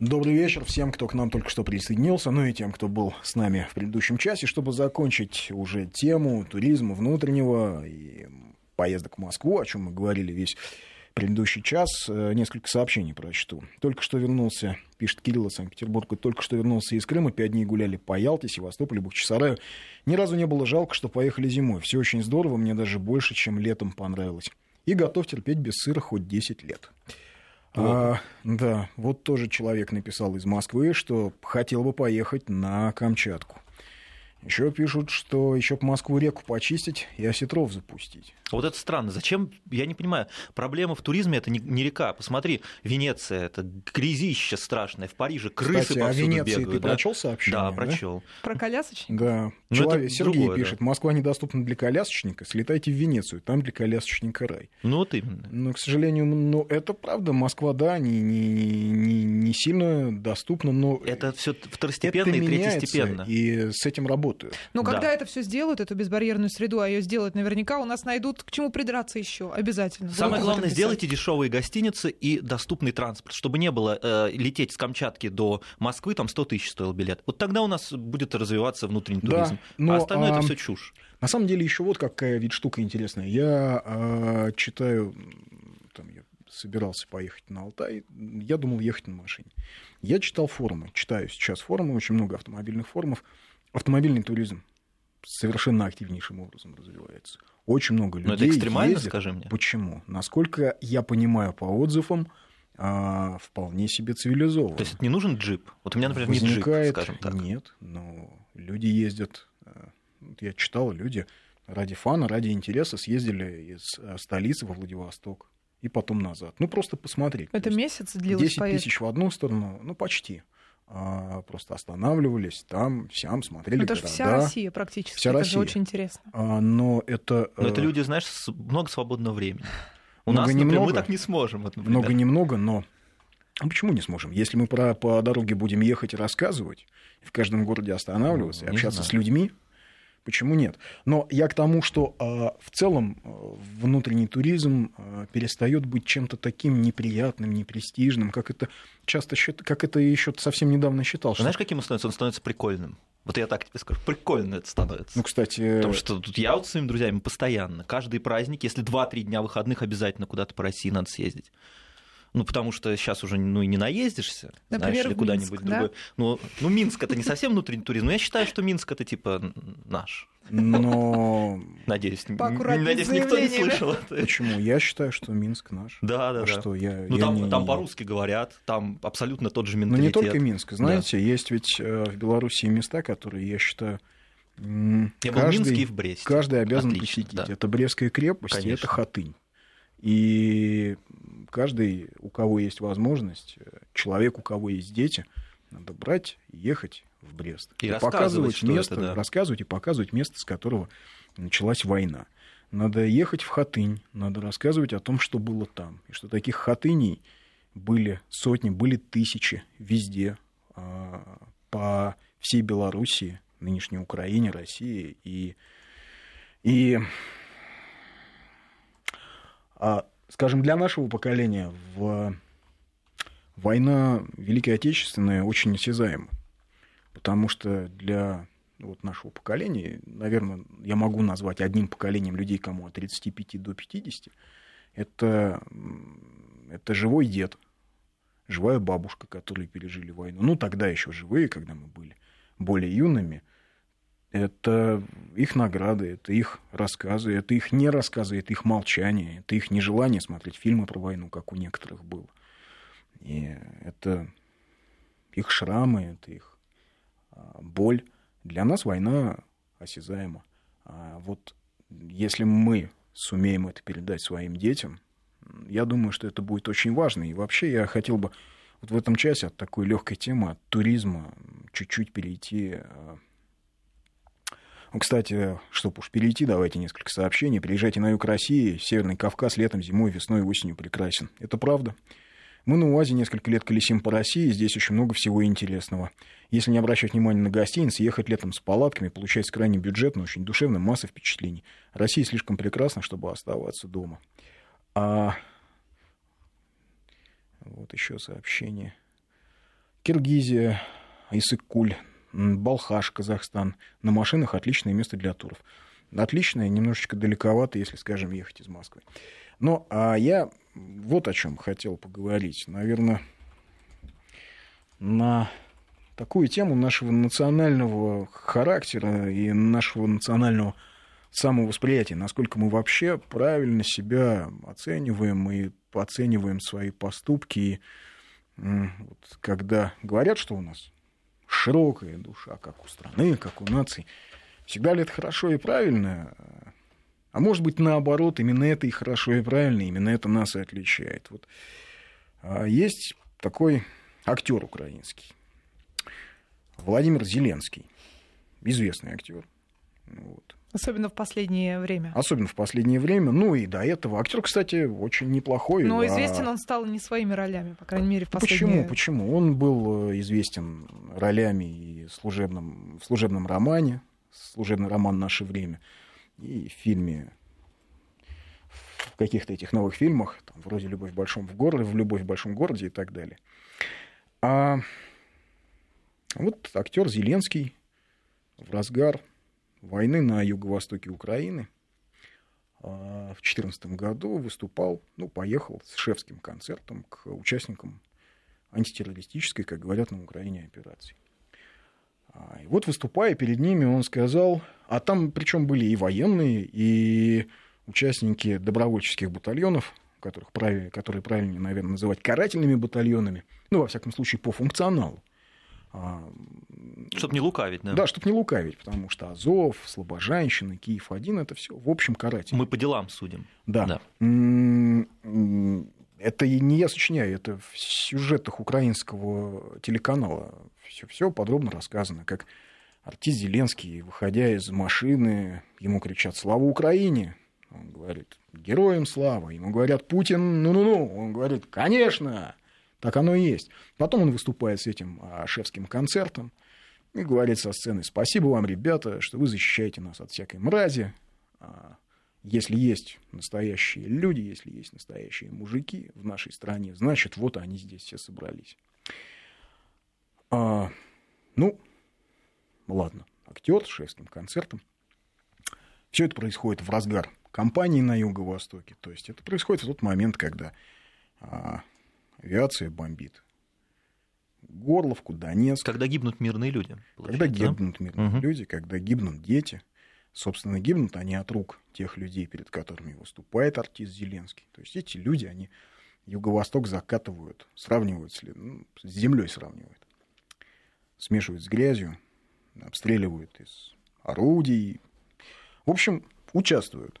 Добрый вечер всем, кто к нам только что присоединился, ну и тем, кто был с нами в предыдущем часе, чтобы закончить уже тему туризма внутреннего и поездок в Москву, о чем мы говорили весь предыдущий час. Э, несколько сообщений прочту. Только что вернулся, пишет Кирилл из Санкт-Петербурга, только что вернулся из Крыма, пять дней гуляли по Ялте, Севастополю, Бахчисараю. Ни разу не было жалко, что поехали зимой. Все очень здорово, мне даже больше, чем летом понравилось. И готов терпеть без сыра хоть 10 лет. А, да, вот тоже человек написал из Москвы, что хотел бы поехать на Камчатку. Еще пишут, что еще по Москву реку почистить и осетров запустить. Вот это странно. Зачем? Я не понимаю. Проблема в туризме это не, река. Посмотри, Венеция это грязище страшное. В Париже крысы Кстати, повсюду о Венеции бегают. ты да? прочел сообщение? Да, прочел. Про колясочник? Да. Ну, Человек, это Сергей другое, пишет, Москва недоступна для колясочника, слетайте в Венецию, там для колясочника рай. Ну вот именно. Но, к сожалению, ну, это правда, Москва, да, не, не, не, не сильно доступна, но Это все это второстепенно и меняется, третьестепенно. и с этим работают. Но Да. когда это все сделают, эту безбарьерную среду, а ее сделают наверняка, у нас найдут к чему придраться еще. Обязательно. Самое главное, сделайте дешевые гостиницы и доступный транспорт, чтобы не было э, лететь с Камчатки до Москвы, там 100 тысяч стоил билет. Вот тогда у нас будет развиваться внутренний Да, туризм. но, а остальное а, это все чушь. На самом деле еще вот какая ведь штука интересная. Я а, читаю, там я собирался поехать на Алтай, я думал ехать на машине. Я читал форумы, читаю сейчас форумы, очень много автомобильных форумов. Автомобильный туризм совершенно активнейшим образом развивается. Очень много людей Но это экстремально, ездит. скажи мне. Почему? Насколько я понимаю по отзывам, а, вполне себе цивилизованно. То есть это не нужен джип? Вот у меня, например, не джип, Возникает, скажем так. Нет, но люди ездят. э, вот Я читал, люди ради фана, ради интереса съездили из э, столицы во Владивосток и потом назад. Ну, просто посмотреть. Это месяц длилась 10 поездка? тысяч в одну сторону, ну, почти. А, просто останавливались там, сям, смотрели Это же вся Россия практически. Вся это Россия. же очень интересно. А, но это... Но это э, люди, знаешь, с- много свободного времени. У Много нас, например, мы немного. так не сможем. Вот, например. Много-немного, но а почему не сможем? Если мы про, по дороге будем ехать и рассказывать, и в каждом городе останавливаться, Ну, и общаться знаю. с людьми, почему нет? Но я к тому, что э, в целом э, внутренний туризм э, перестает быть чем-то таким неприятным, непрестижным, как это часто счит- как это еще совсем недавно считал. Что... Знаешь, каким он становится? Он становится прикольным. Вот я так тебе скажу, прикольно это становится. Ну, кстати, Потому что тут я вот с своими друзьями постоянно, каждый праздник, если 2-3 дня выходных, обязательно куда-то по России надо съездить. Ну, потому что сейчас уже ну, и не наездишься, знаешь, Например, или в куда-нибудь Минск, другое. да? Ну, ну, Минск это не совсем внутренний туризм, но я считаю, что Минск это типа наш. Но Надеюсь, надеюсь, никто не слышал это. почему? Я считаю, что Минск наш. Да, да, А да. что, я, Ну, я там, не- там по-русски говорят, там абсолютно тот же Но менталитет. Ну, не только Минск. Знаете, есть ведь э, в Беларуси места, которые, я считаю, Я был в каждый, Минске и в Бресте. каждый обязан Отлично, посетить. да. Это Брестская крепость, и это Конечно. Хатынь. И каждый, у кого есть возможность, э, человек, у кого есть дети, надо брать и ехать в Брест. И рассказывать, что место, это, да. рассказывать и показывать место, с которого началась война. Надо ехать в Хатынь, надо рассказывать о том, что было там. И что таких хатыней были сотни, были тысячи везде, а, по всей Белоруссии, нынешней Украине, России. И, и а, скажем, для нашего поколения в... война Великой Отечественная очень осязаема. Потому что для вот нашего поколения, наверное, я могу назвать одним поколением людей, кому от 35 до 50, это, это живой дед, живая бабушка, которые пережили войну. Ну, тогда еще живые, когда мы были более юными. Это их награды, это их рассказы, это их не рассказы, это их молчание, это их нежелание смотреть фильмы про войну, как у некоторых было. И это их шрамы, это их а, боль. Для нас война осязаема. А вот если мы сумеем это передать своим детям, я думаю, что это будет очень важно. И вообще я хотел бы вот в этом часе от такой легкой темы, от туризма, чуть-чуть перейти. Ну, Кстати, чтобы уж перейти, давайте несколько сообщений. Приезжайте на юг России, Северный Кавказ летом, зимой, весной и осенью прекрасен. Это правда. Мы на УАЗе несколько лет колесим по России, здесь очень много всего интересного. Если не обращать внимания на гостиницы, ехать летом с палатками получается крайне бюджетно, очень душевно, масса впечатлений. Россия слишком прекрасна, чтобы оставаться дома. А... Вот еще сообщение. Киргизия, Исык-Куль, Балхаш, Казахстан. На машинах отличное место для туров. Отличное, немножечко далековато, если, скажем, ехать из Москвы. Но а я вот о чем хотел поговорить. Наверное, на такую тему нашего национального характера и нашего национального самовосприятия, насколько мы вообще правильно себя оцениваем и оцениваем свои поступки. И, вот, когда говорят, что у нас широкая душа, как у страны, как у нации, всегда ли это хорошо и правильно? А может быть, наоборот, именно это и хорошо и правильно, именно это нас и отличает. Вот. А есть такой актер украинский, Владимир Зеленский, известный актер. Вот. Особенно в последнее время. Особенно в последнее время. Ну и до этого. Актер, кстати, очень неплохой. Но известен он стал не своими ролями, по крайней мере, в последнее... Почему? Почему? Он был э, известен ролями и служебном, в служебном романе, служебный роман «Наше время», и в фильме, в каких-то этих новых фильмах, там, вроде «Любовь в большом в городе», в «Любовь в большом городе» и так далее. А вот актер Зеленский в разгар войны на юго-востоке Украины а, в 2014 году выступал, ну, поехал с шефским концертом к участникам антитеррористической, как говорят на Украине, операции. А, и вот выступая перед ними, он сказал, а там причем были и военные, и участники добровольческих батальонов, которых правильно, которые правильно, наверное, называть карательными батальонами, ну, во всяком случае, по функционалу. А, чтобы не лукавить, да? Да, чтобы не лукавить, потому что Азов, Слобожанщина, Киев-1 это все в общем каратель. Мы по делам судим. Да. да. Это не я сочиняю, это в сюжетах украинского телеканала. Все, все подробно рассказано, как артист Зеленский, выходя из машины, ему кричат «Слава Украине!» Он говорит «Героям слава!» Ему говорят «Путин, ну-ну-ну!» Он говорит «Конечно!» Так оно и есть. Потом он выступает с этим а, шефским концертом и говорит со сцены «Спасибо вам, ребята, что вы защищаете нас от всякой мрази. А, если есть настоящие люди, если есть настоящие мужики в нашей стране, значит, вот они здесь все собрались». А, ну, ладно, актер с шефским концертом. Все это происходит в разгар кампании на Юго-Востоке. То есть это происходит в тот момент, когда а, авиация бомбит. Горловку, Донецк. Когда гибнут мирные люди. Когда гибнут да? мирные угу. люди, когда гибнут дети. Собственно, гибнут они от рук тех людей, перед которыми выступает артист Зеленский. То есть эти люди, они Юго-Восток закатывают, сравнивают с, ну, с землей сравнивают. Смешивают с грязью, обстреливают из орудий. В общем, участвуют.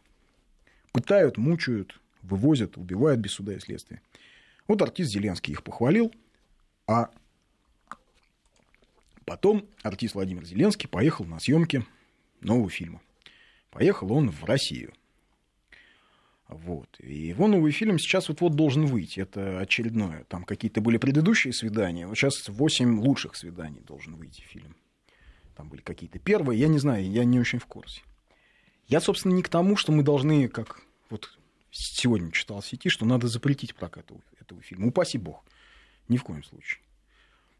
Пытают, мучают, вывозят, убивают без суда и следствия. Вот артист Зеленский их похвалил, а потом артист Владимир Зеленский поехал на съемки нового фильма. Поехал он в Россию. Вот. И его новый фильм сейчас вот-вот должен выйти. Это очередное. Там какие-то были предыдущие свидания. Вот сейчас 8 лучших свиданий должен выйти фильм. Там были какие-то первые. Я не знаю, я не очень в курсе. Я, собственно, не к тому, что мы должны, как вот сегодня читал в сети, что надо запретить прокат этого фильма. Упаси бог. Ни в коем случае.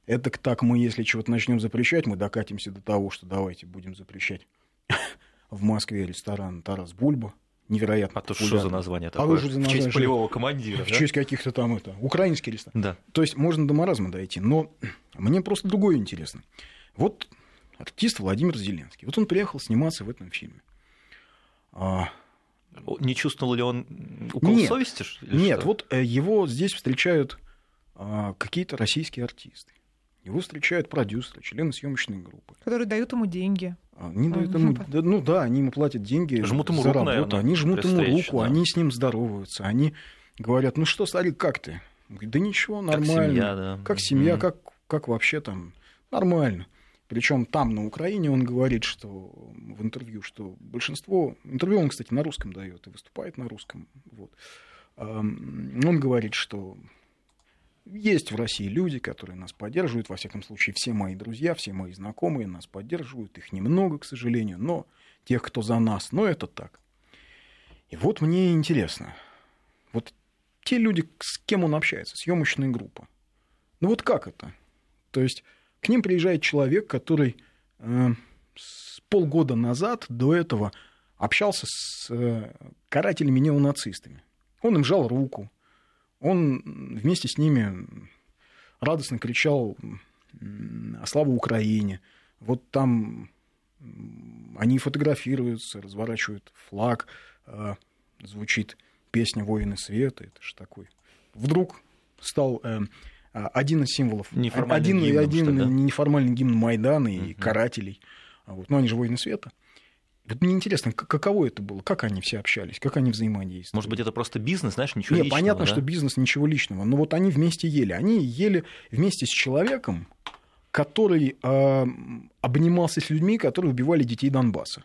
Это так мы, если чего-то начнем запрещать, мы докатимся до того, что давайте будем запрещать в Москве ресторан Тарас Бульба. Невероятно. А то что за название такое? А за название, в честь полевого командира. В да? честь каких-то там это. Украинский ресторан. Да. То есть можно до маразма дойти. Но мне просто другое интересно. Вот артист Владимир Зеленский. Вот он приехал сниматься в этом фильме. Не чувствовал ли он укол нет, совести? Нет, что? вот э, его здесь встречают а, какие-то российские артисты. Его встречают продюсеры, члены съемочной группы. Которые дают ему деньги. Они а, дают ему, да, ну да, они ему платят деньги жмут ему за руку, работу. Наверное, они жмут ему руку, да. они с ним здороваются, они говорят, ну что, старик, как ты? Он говорит, да ничего, нормально. Как семья, да. Как семья, mm-hmm. как, как вообще там, нормально. Причем там, на Украине, он говорит, что в интервью, что большинство... Интервью он, кстати, на русском дает и выступает на русском. Вот. Он говорит, что есть в России люди, которые нас поддерживают. Во всяком случае, все мои друзья, все мои знакомые нас поддерживают. Их немного, к сожалению, но тех, кто за нас, но это так. И вот мне интересно, вот те люди, с кем он общается, съемочная группа, ну вот как это? То есть к ним приезжает человек, который э, с полгода назад до этого общался с э, карателями-неонацистами. Он им жал руку, он вместе с ними радостно кричал «Слава Украине!». Вот там они фотографируются, разворачивают флаг, э, звучит песня «Воины света», это же такой. Вдруг стал э, один из символов, один, гимном, один да? неформальный гимн Майдана и угу. карателей. Вот. Но они же «Воины света». Вот мне интересно, каково это было, как они все общались, как они взаимодействовали. Может быть, это просто бизнес, знаешь, ничего Нет, личного, понятно, да? что бизнес, ничего личного. Но вот они вместе ели. Они ели вместе с человеком, который э, обнимался с людьми, которые убивали детей Донбасса.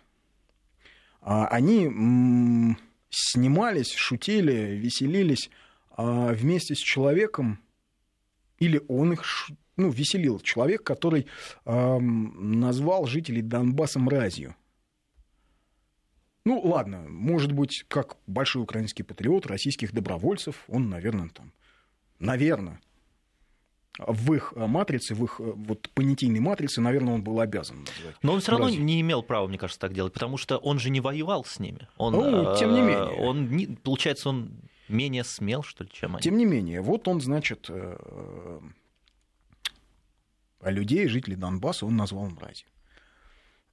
А они м, снимались, шутили, веселились э, вместе с человеком, или он их ну, веселил, человек, который э, назвал жителей Донбасса мразью. Ну, ладно, может быть, как большой украинский патриот российских добровольцев, он, наверное, там, наверное, в их э, матрице, в их э, вот понятийной матрице, наверное, он был обязан назвать. Но он все равно не имел права, мне кажется, так делать, потому что он же не воевал с ними. Он, ну, тем не э, менее. Он, получается, он менее смел, что ли, чем они. Тем не менее, вот он, значит, людей, жителей Донбасса, он назвал мразью.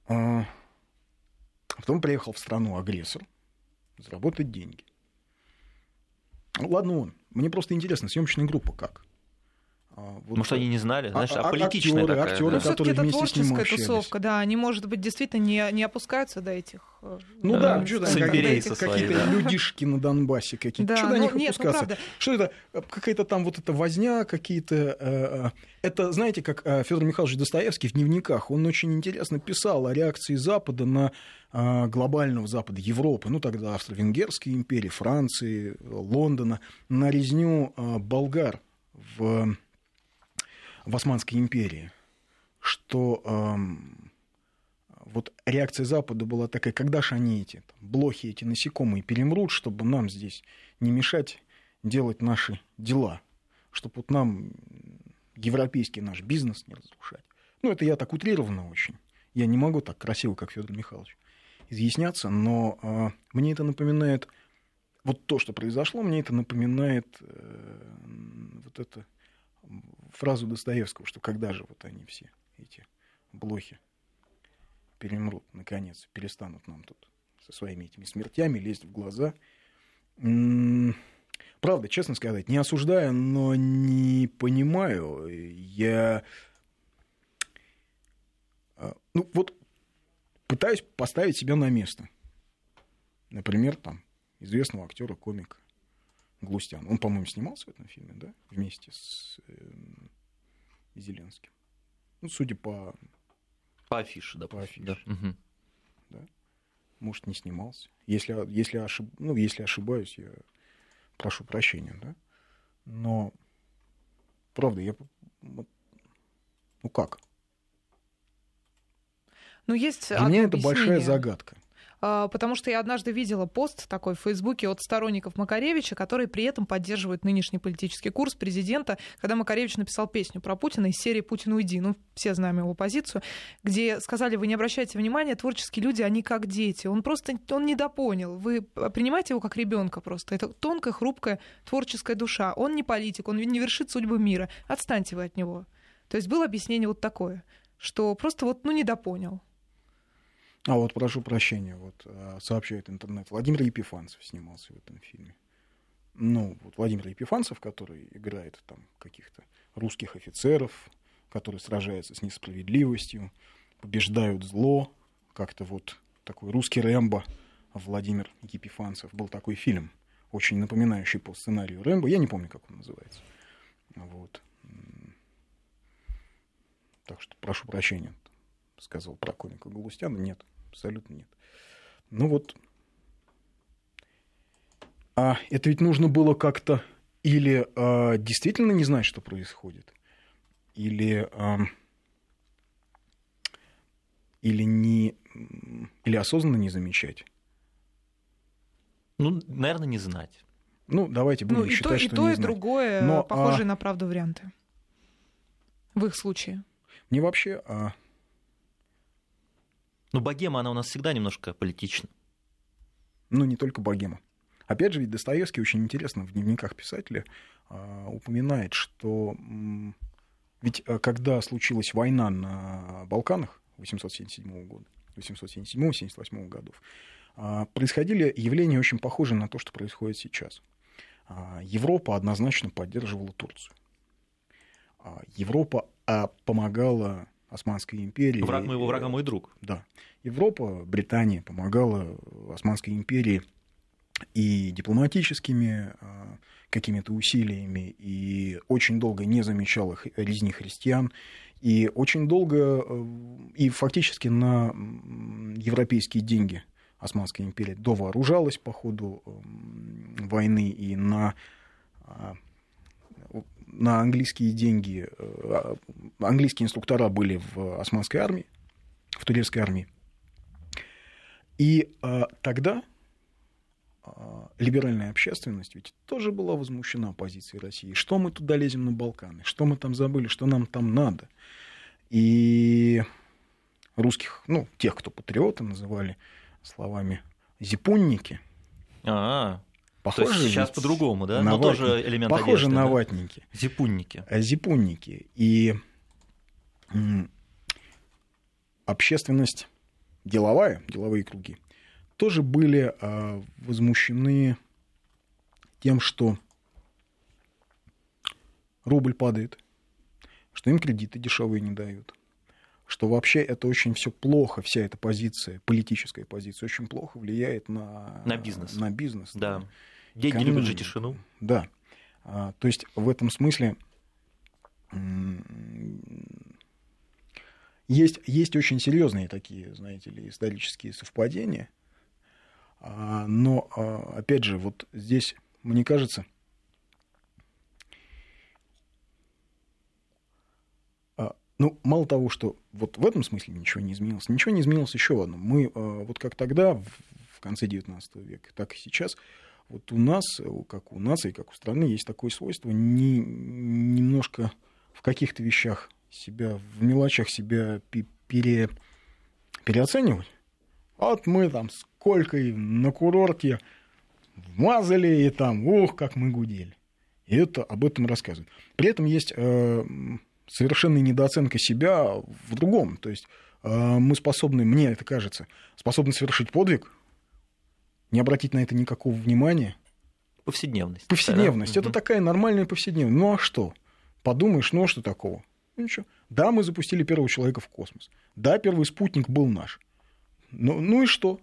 А, потом приехал в страну агрессор заработать деньги. Ну, ладно он. Мне просто интересно, съемочная группа как? А, вот, Может, они не знали, знаешь, а, а политичная актеры, такая. Актеры, ну, которые это творческая тусовка, да, они, может быть, действительно не, не опускаются до этих... Э, ну да, да что там, какие-то, какие-то да. людишки на Донбассе какие-то, да, что до ну, них нет, ну, опускаться? Ну, что это, какая-то там вот эта возня, какие-то... Э, это, знаете, как Федор Михайлович Достоевский в дневниках, он очень интересно писал о реакции Запада на глобального Запада, Европы, ну тогда Австро-Венгерской империи, Франции, Лондона, на резню болгар в в Османской империи, что эм, вот реакция Запада была такая, когда же они эти там, блохи, эти насекомые перемрут, чтобы нам здесь не мешать делать наши дела, чтобы вот нам европейский наш бизнес не разрушать. Ну, это я так утрированно очень. Я не могу так красиво, как Федор Михайлович, изъясняться, но э, мне это напоминает, вот то, что произошло, мне это напоминает э, вот это фразу Достоевского, что когда же вот они все, эти блохи, перемрут, наконец, перестанут нам тут со своими этими смертями лезть в глаза. Правда, честно сказать, не осуждаю, но не понимаю. Я а, ну вот пытаюсь поставить себя на место. Например, там известного актера, комика Глустян. Он, по-моему, снимался в этом фильме, да, вместе с э, Зеленским. Ну, судя по... По афише, да. По афише. Да. Угу. да. Может, не снимался. Если, если, ошиб... ну, если ошибаюсь, я прошу прощения, да. Но, правда, я... Ну, как? Ну, есть Для меня это большая загадка. А, потому что я однажды видела пост такой в Фейсбуке от сторонников Макаревича, которые при этом поддерживают нынешний политический курс президента, когда Макаревич написал песню про Путина из серии «Путин, уйди». Ну, все знаем его позицию, где сказали, вы не обращайте внимания, творческие люди, они как дети. Он просто, он недопонял. Вы принимаете его как ребенка просто. Это тонкая, хрупкая, творческая душа. Он не политик, он не вершит судьбы мира. Отстаньте вы от него. То есть было объяснение вот такое, что просто вот, ну, недопонял. А вот прошу прощения, вот э, сообщает интернет. Владимир Епифанцев снимался в этом фильме. Ну, вот Владимир Епифанцев, который играет там каких-то русских офицеров, которые сражаются с несправедливостью, побеждают зло, как-то вот такой русский Рэмбо Владимир Епифанцев. Был такой фильм, очень напоминающий по сценарию Рэмбо. Я не помню, как он называется. Вот. Так что прошу прощения, сказал про комика Галустяна. Нет, абсолютно нет. Ну вот, а это ведь нужно было как-то или а, действительно не знать, что происходит, или, а, или, не, или осознанно не замечать. Ну, наверное, не знать. Ну, давайте будем ну, и считать, то, что и то, не и знать. другое Но, похожие а... на правду варианты. в их случае? Мне вообще... А... Ну, богема, она у нас всегда немножко политична. Ну, не только богема. Опять же, ведь Достоевский очень интересно в дневниках писателя а, упоминает, что ведь а, когда случилась война на Балканах 877 года, 877-78 годов, а, происходили явления очень похожие на то, что происходит сейчас. А, Европа однозначно поддерживала Турцию. Европа помогала Османской империи. Враг моего врага мой друг. Да. Европа, Британия помогала Османской империи и дипломатическими какими-то усилиями, и очень долго не замечала резни христиан, и очень долго, э, и фактически на европейские деньги Османская империя довооружалась по ходу войны и на, а, на английские деньги, э, английские инструктора были в османской армии, в турецкой армии. И а, тогда а, либеральная общественность ведь тоже была возмущена позицией России. Что мы туда лезем на Балканы? Что мы там забыли? Что нам там надо? И русских, ну, тех, кто патриоты называли, словами зипунники. А, Похоже, То есть сейчас по-другому, да? Но тоже элемент Похоже одежды, на да? ватники. Зипунники. Э, зипунники. И общественность деловая, деловые круги, тоже были а, возмущены тем, что рубль падает, что им кредиты дешевые не дают, что вообще это очень все плохо, вся эта позиция, политическая позиция, очень плохо влияет на, на бизнес. На бизнес да. да. Деньги Эконом... любят же тишину. Да. А, то есть в этом смысле есть, есть очень серьезные такие, знаете ли, исторические совпадения. А, но, а, опять же, вот здесь, мне кажется, Ну, мало того, что вот в этом смысле ничего не изменилось, ничего не изменилось еще в одном. Мы э, вот как тогда, в конце XIX века, так и сейчас, вот у нас, как у нации, как у страны, есть такое свойство не, немножко в каких-то вещах себя, в мелочах себя пере, переоценивать. Вот мы там сколько на курорте вмазали, и там, ух, как мы гудели. И это об этом рассказывают. При этом есть э, совершенная недооценка себя в другом. То есть э, мы способны, мне это кажется, способны совершить подвиг, не обратить на это никакого внимания. Повседневность. Повседневность. Да? Это угу. такая нормальная повседневность. Ну а что? Подумаешь, ну а что такого? Ну, ничего. Да, мы запустили первого человека в космос. Да, первый спутник был наш. Ну, ну и что?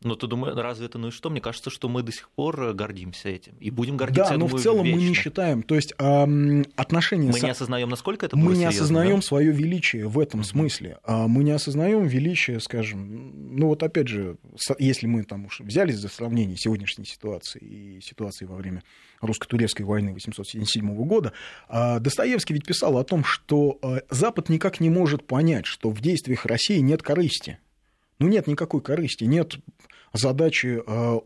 Но ты думаешь, разве это ну и что? Мне кажется, что мы до сих пор э, гордимся этим. И будем гордиться, Да, но думаю, в целом вечно. мы не считаем. То есть э, отношения... Мы не осознаем, насколько это Мы не осознаем да? свое величие в этом mm-hmm. смысле. А мы не осознаем величие, скажем... Ну вот опять же, если мы там уж взялись за сравнение сегодняшней ситуации и ситуации во время русско-турецкой войны 877 года, а, Достоевский ведь писал о том, что э, Запад никак не может понять, что в действиях России нет корысти. Ну, нет никакой корысти, нет задачи э,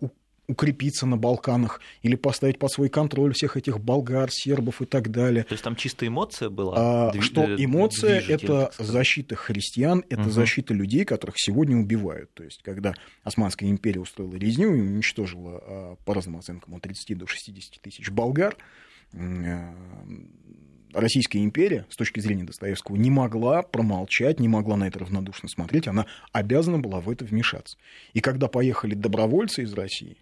укрепиться на Балканах или поставить под свой контроль всех этих болгар, сербов и так далее. То есть там чисто эмоция была? А, что эмоция – это защита христиан, это угу. защита людей, которых сегодня убивают. То есть когда Османская империя устроила резню и уничтожила, а, по разным оценкам, от 30 до 60 тысяч болгар, э, Российская империя, с точки зрения Достоевского, не могла промолчать, не могла на это равнодушно смотреть, она обязана была в это вмешаться. И когда поехали добровольцы из России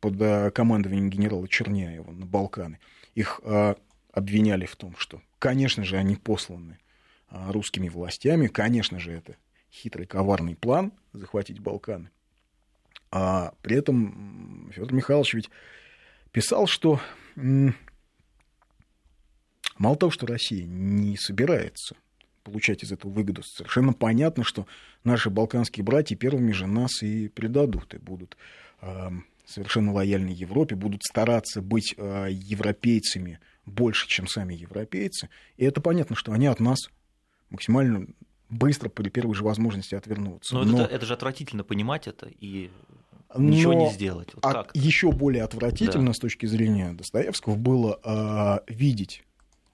под э, командованием генерала Черняева на Балканы, их э, обвиняли в том, что, конечно же, они посланы э, русскими властями, конечно же, это хитрый, коварный план захватить Балканы. А при этом Федор Михайлович ведь писал, что Мало того, что Россия не собирается получать из этого выгоду, совершенно понятно, что наши балканские братья первыми же нас и предадут, и будут совершенно лояльны Европе, будут стараться быть э, европейцами больше, чем сами европейцы. И это понятно, что они от нас максимально быстро при первой же возможности отвернутся. Но, Но... Это, это же отвратительно понимать это и ничего Но не сделать. Вот от, еще более отвратительно да. с точки зрения Достоевского было э, видеть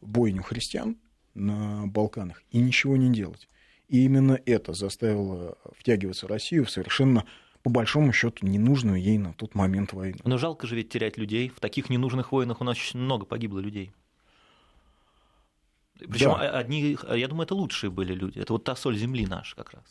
бойню христиан на Балканах и ничего не делать. И именно это заставило втягиваться Россию в совершенно по большому счету ненужную ей на тот момент войну. Но жалко же ведь терять людей. В таких ненужных войнах у нас очень много погибло людей. Причем да. одни, я думаю, это лучшие были люди. Это вот та соль земли наша как раз.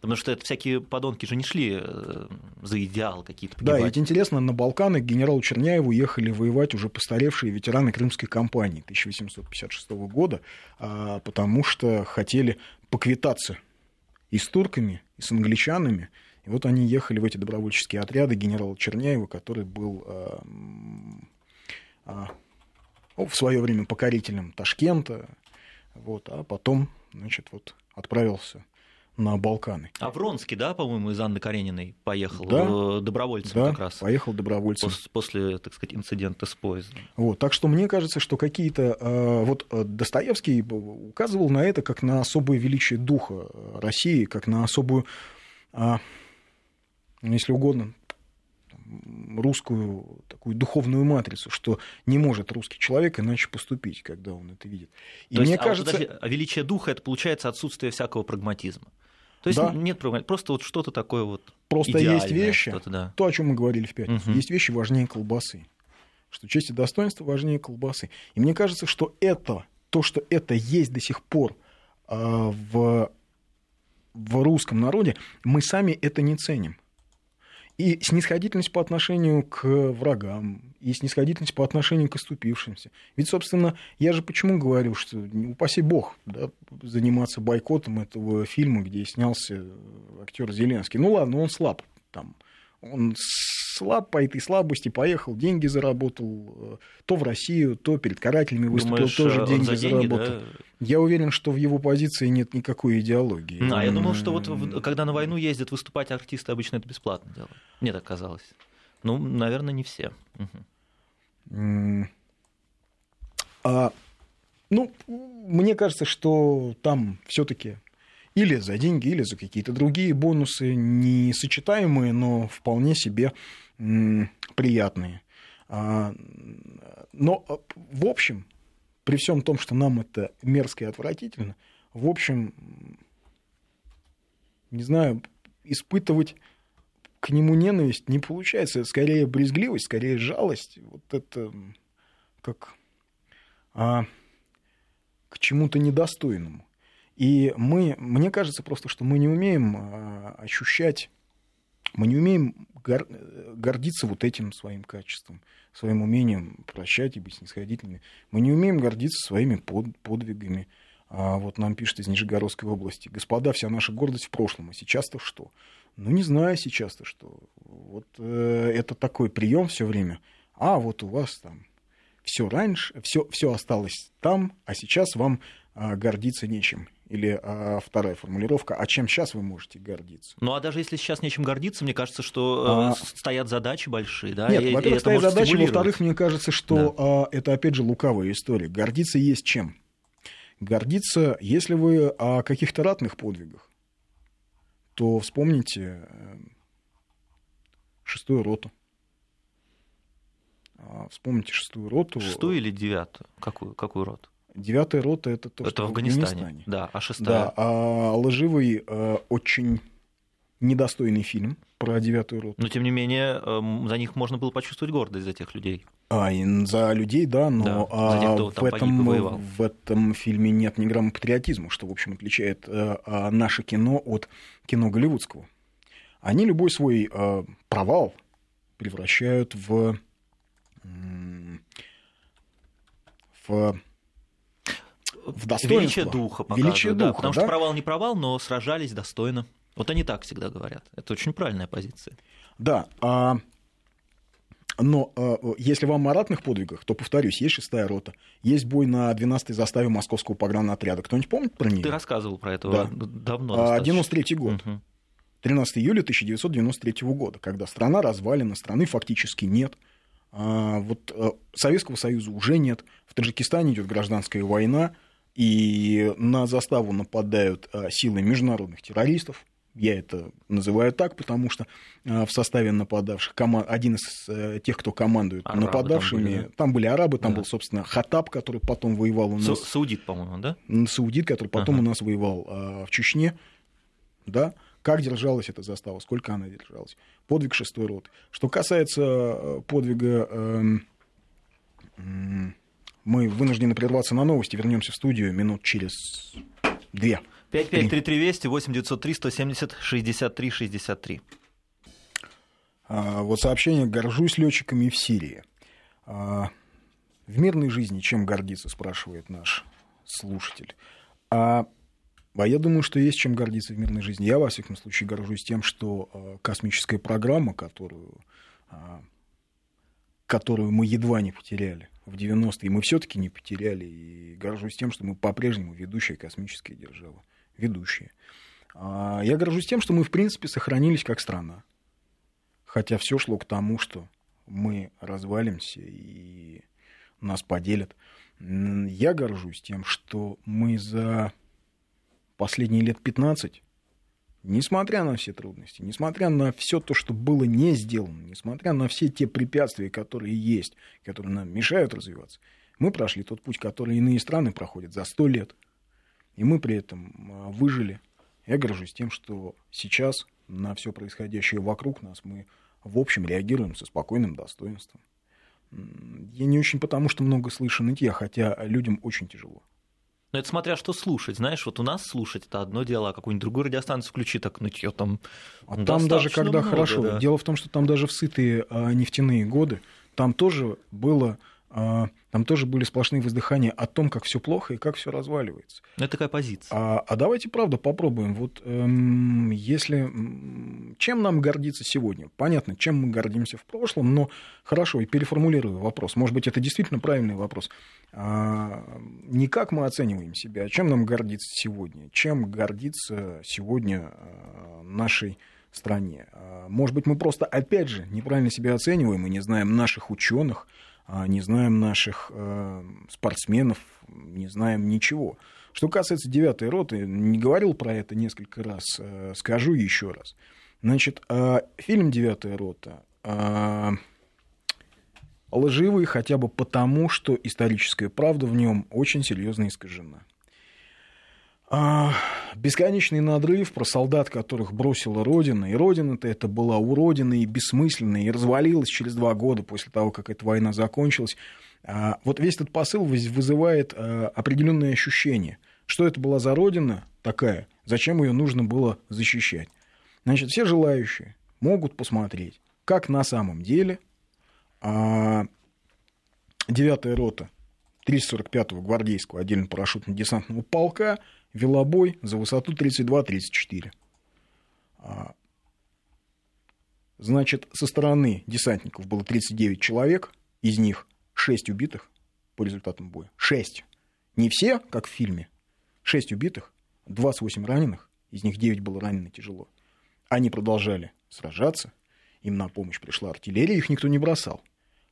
Потому что это всякие подонки же не шли э, за идеал какие-то погибать. Да, ведь интересно, на Балканы к генералу Черняеву ехали воевать уже постаревшие ветераны Крымской кампании 1856 года, а, потому что хотели поквитаться и с турками, и с англичанами. И вот они ехали в эти добровольческие отряды генерала Черняева, который был а, а, в свое время покорителем Ташкента, вот, а потом, значит, вот отправился на Балканы. А Вронский, да, по-моему, из Анны Карениной поехал да, э, добровольцем да, как раз. поехал добровольцем. После, после, так сказать, инцидента с поездом. Вот, так что мне кажется, что какие-то... Э, вот э, Достоевский указывал на это как на особое величие духа России, как на особую, если угодно, русскую такую духовную матрицу, что не может русский человек иначе поступить, когда он это видит. И То мне есть, кажется... а, подожди, а величие духа это получается отсутствие всякого прагматизма. То есть да. нет просто вот что-то такое вот. Просто есть вещи, да. то, о чем мы говорили в пятницу, угу. есть вещи важнее колбасы. Что честь и достоинство важнее колбасы. И мне кажется, что это, то, что это есть до сих пор э, в, в русском народе, мы сами это не ценим. И снисходительность по отношению к врагам, и снисходительность по отношению к оступившимся. Ведь, собственно, я же почему говорю, что упаси бог да, заниматься бойкотом этого фильма, где снялся актер Зеленский. Ну ладно, он слаб там. Он слаб по этой слабости, поехал, деньги заработал, э, то в Россию, то перед карателями выступил, Думаешь, тоже деньги за деньги, заработал. Да? Я уверен, что в его позиции нет никакой идеологии. А я думал, что вот когда на войну ездят выступать артисты, обычно это бесплатно дело. Мне так казалось. Ну, наверное, не все. А, ну, мне кажется, что там все-таки или за деньги, или за какие-то другие бонусы, несочетаемые, но вполне себе приятные. А, но а, в общем, при всем том, что нам это мерзко и отвратительно, в общем, не знаю, испытывать к нему ненависть не получается. Скорее брезгливость, скорее жалость. Вот это как а, к чему-то недостойному. И мы, мне кажется просто, что мы не умеем а, ощущать, мы не умеем гор, гордиться вот этим своим качеством, своим умением прощать и быть снисходительными. Мы не умеем гордиться своими под, подвигами. А вот нам пишет из Нижегородской области. Господа, вся наша гордость в прошлом, а сейчас-то что? Ну, не знаю сейчас-то что. Вот э, это такой прием все время. А вот у вас там все раньше, все, все осталось там, а сейчас вам а, гордиться нечем. Или а, вторая формулировка, а чем сейчас вы можете гордиться? Ну а даже если сейчас нечем гордиться, мне кажется, что э, а... стоят задачи большие, да? Нет, во-первых, стоят задачи, во-вторых, мне кажется, что да. а, это опять же лукавая история. Гордиться есть чем? Гордиться, если вы о каких-то ратных подвигах, то вспомните э, шестую роту. А, вспомните шестую роту. Шестую или девятую? Какую, какую роту? Девятая рота это то, это что в Афганистане. Афганистане. Да, а шестая? Да, а лживый э, очень недостойный фильм про девятую роту. Но тем не менее, эм, за них можно было почувствовать гордость за тех людей. А, за людей, да, но да, а тех, в, этом, в этом фильме нет ни грамма патриотизма, что, в общем, отличает э, а, наше кино от кино голливудского. Они любой свой э, провал превращают в, в в достоинство. Величие духа показывают, Величие да, духа, потому да? что провал не провал, но сражались достойно. Вот они так всегда говорят. Это очень правильная позиция. Да. А... Но э, если вам о ратных подвигах, то, повторюсь, есть шестая рота, есть бой на 12-й заставе московского погранотряда. Кто-нибудь помнит про нее? Ты рассказывал про это да. давно. А, 93 год. Угу. 13 июля 1993 года, когда страна развалена, страны фактически нет. А, вот а, Советского Союза уже нет. В Таджикистане идет гражданская война и на заставу нападают а, силы международных террористов, Я это называю так, потому что в составе нападавших один из тех, кто командует арабы нападавшими, там были, да? там были арабы, там да. был, собственно, Хатаб, который потом воевал у нас. Са- Саудит, по-моему, да? Саудит, который потом ага. у нас воевал в Чечне, да. Как держалась эта застава, сколько она держалась. Подвиг шестой роты. Что касается э, подвига, эм, мы вынуждены прерваться на новости. Вернемся в студию минут через две. 5533 Вести, 8903 170 63 63. Вот сообщение «Горжусь летчиками в Сирии». А, в мирной жизни чем гордиться, спрашивает наш слушатель. А а я думаю, что есть чем гордиться в мирной жизни. Я, во всяком случае, горжусь тем, что э, космическая программа, которую, э, которую мы едва не потеряли в 90-е, мы все-таки не потеряли. И горжусь тем, что мы по-прежнему ведущая космическая держава. Ведущая. А я горжусь тем, что мы, в принципе, сохранились как страна. Хотя все шло к тому, что мы развалимся и нас поделят. Я горжусь тем, что мы за последние лет 15, несмотря на все трудности, несмотря на все то, что было не сделано, несмотря на все те препятствия, которые есть, которые нам мешают развиваться, мы прошли тот путь, который иные страны проходят за сто лет. И мы при этом а, выжили. Я горжусь тем, что сейчас на все происходящее вокруг нас мы, в общем, реагируем со спокойным достоинством. Я не очень потому, что много слышу нытья, хотя людям очень тяжело. Но это смотря что слушать. Знаешь, вот у нас слушать это одно дело, а какую-нибудь другую радиостанцию включи, так нытье там. А там даже когда много, хорошо. Да. Дело в том, что там даже в сытые а, нефтяные годы там тоже было там тоже были сплошные воздыхания о том, как все плохо и как все разваливается. Это такая позиция. А, а давайте, правда, попробуем. Вот эм, если чем нам гордиться сегодня? Понятно, чем мы гордимся в прошлом, но хорошо, и переформулирую вопрос. Может быть, это действительно правильный вопрос. А, не как мы оцениваем себя, а чем нам гордиться сегодня? Чем гордиться сегодня а, нашей стране? А, может быть, мы просто, опять же, неправильно себя оцениваем и не знаем наших ученых, а, не знаем наших э, спортсменов, не знаем ничего. Что касается девятой роты, не говорил про это несколько раз, э, скажу еще раз. Значит, а, фильм «Девятая рота» а, лживый хотя бы потому, что историческая правда в нем очень серьезно искажена. А, бесконечный надрыв про солдат, которых бросила Родина. И Родина-то это была уродина и бессмысленная, и развалилась через два года после того, как эта война закончилась. А, вот весь этот посыл вызывает а, определенные ощущения. Что это была за Родина такая? Зачем ее нужно было защищать? Значит, все желающие могут посмотреть, как на самом деле 9-я рота 345-го гвардейского отдельно парашютно-десантного полка – вела бой за высоту 32-34. А, значит, со стороны десантников было 39 человек, из них 6 убитых по результатам боя. 6. Не все, как в фильме. 6 убитых, 28 раненых, из них 9 было ранено тяжело. Они продолжали сражаться, им на помощь пришла артиллерия, их никто не бросал.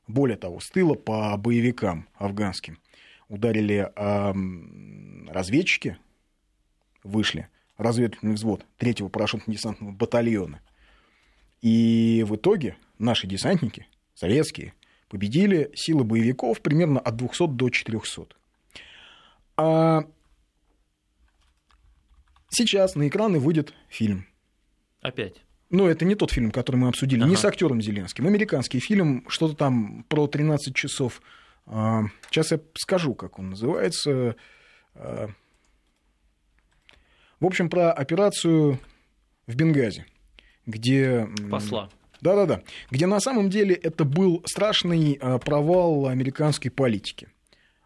Более того, с тыла по боевикам афганским ударили э, разведчики, вышли разведывательный взвод 3-го парашютно-десантного батальона. И в итоге наши десантники, советские, победили силы боевиков примерно от 200 до 400. А сейчас на экраны выйдет фильм. Опять. Но это не тот фильм, который мы обсудили, ага. не с актером Зеленским. Американский фильм, что-то там про 13 часов. А, сейчас я скажу, как он называется. В общем, про операцию в Бенгази, где... Посла. Да-да-да. Где на самом деле это был страшный а, провал американской политики.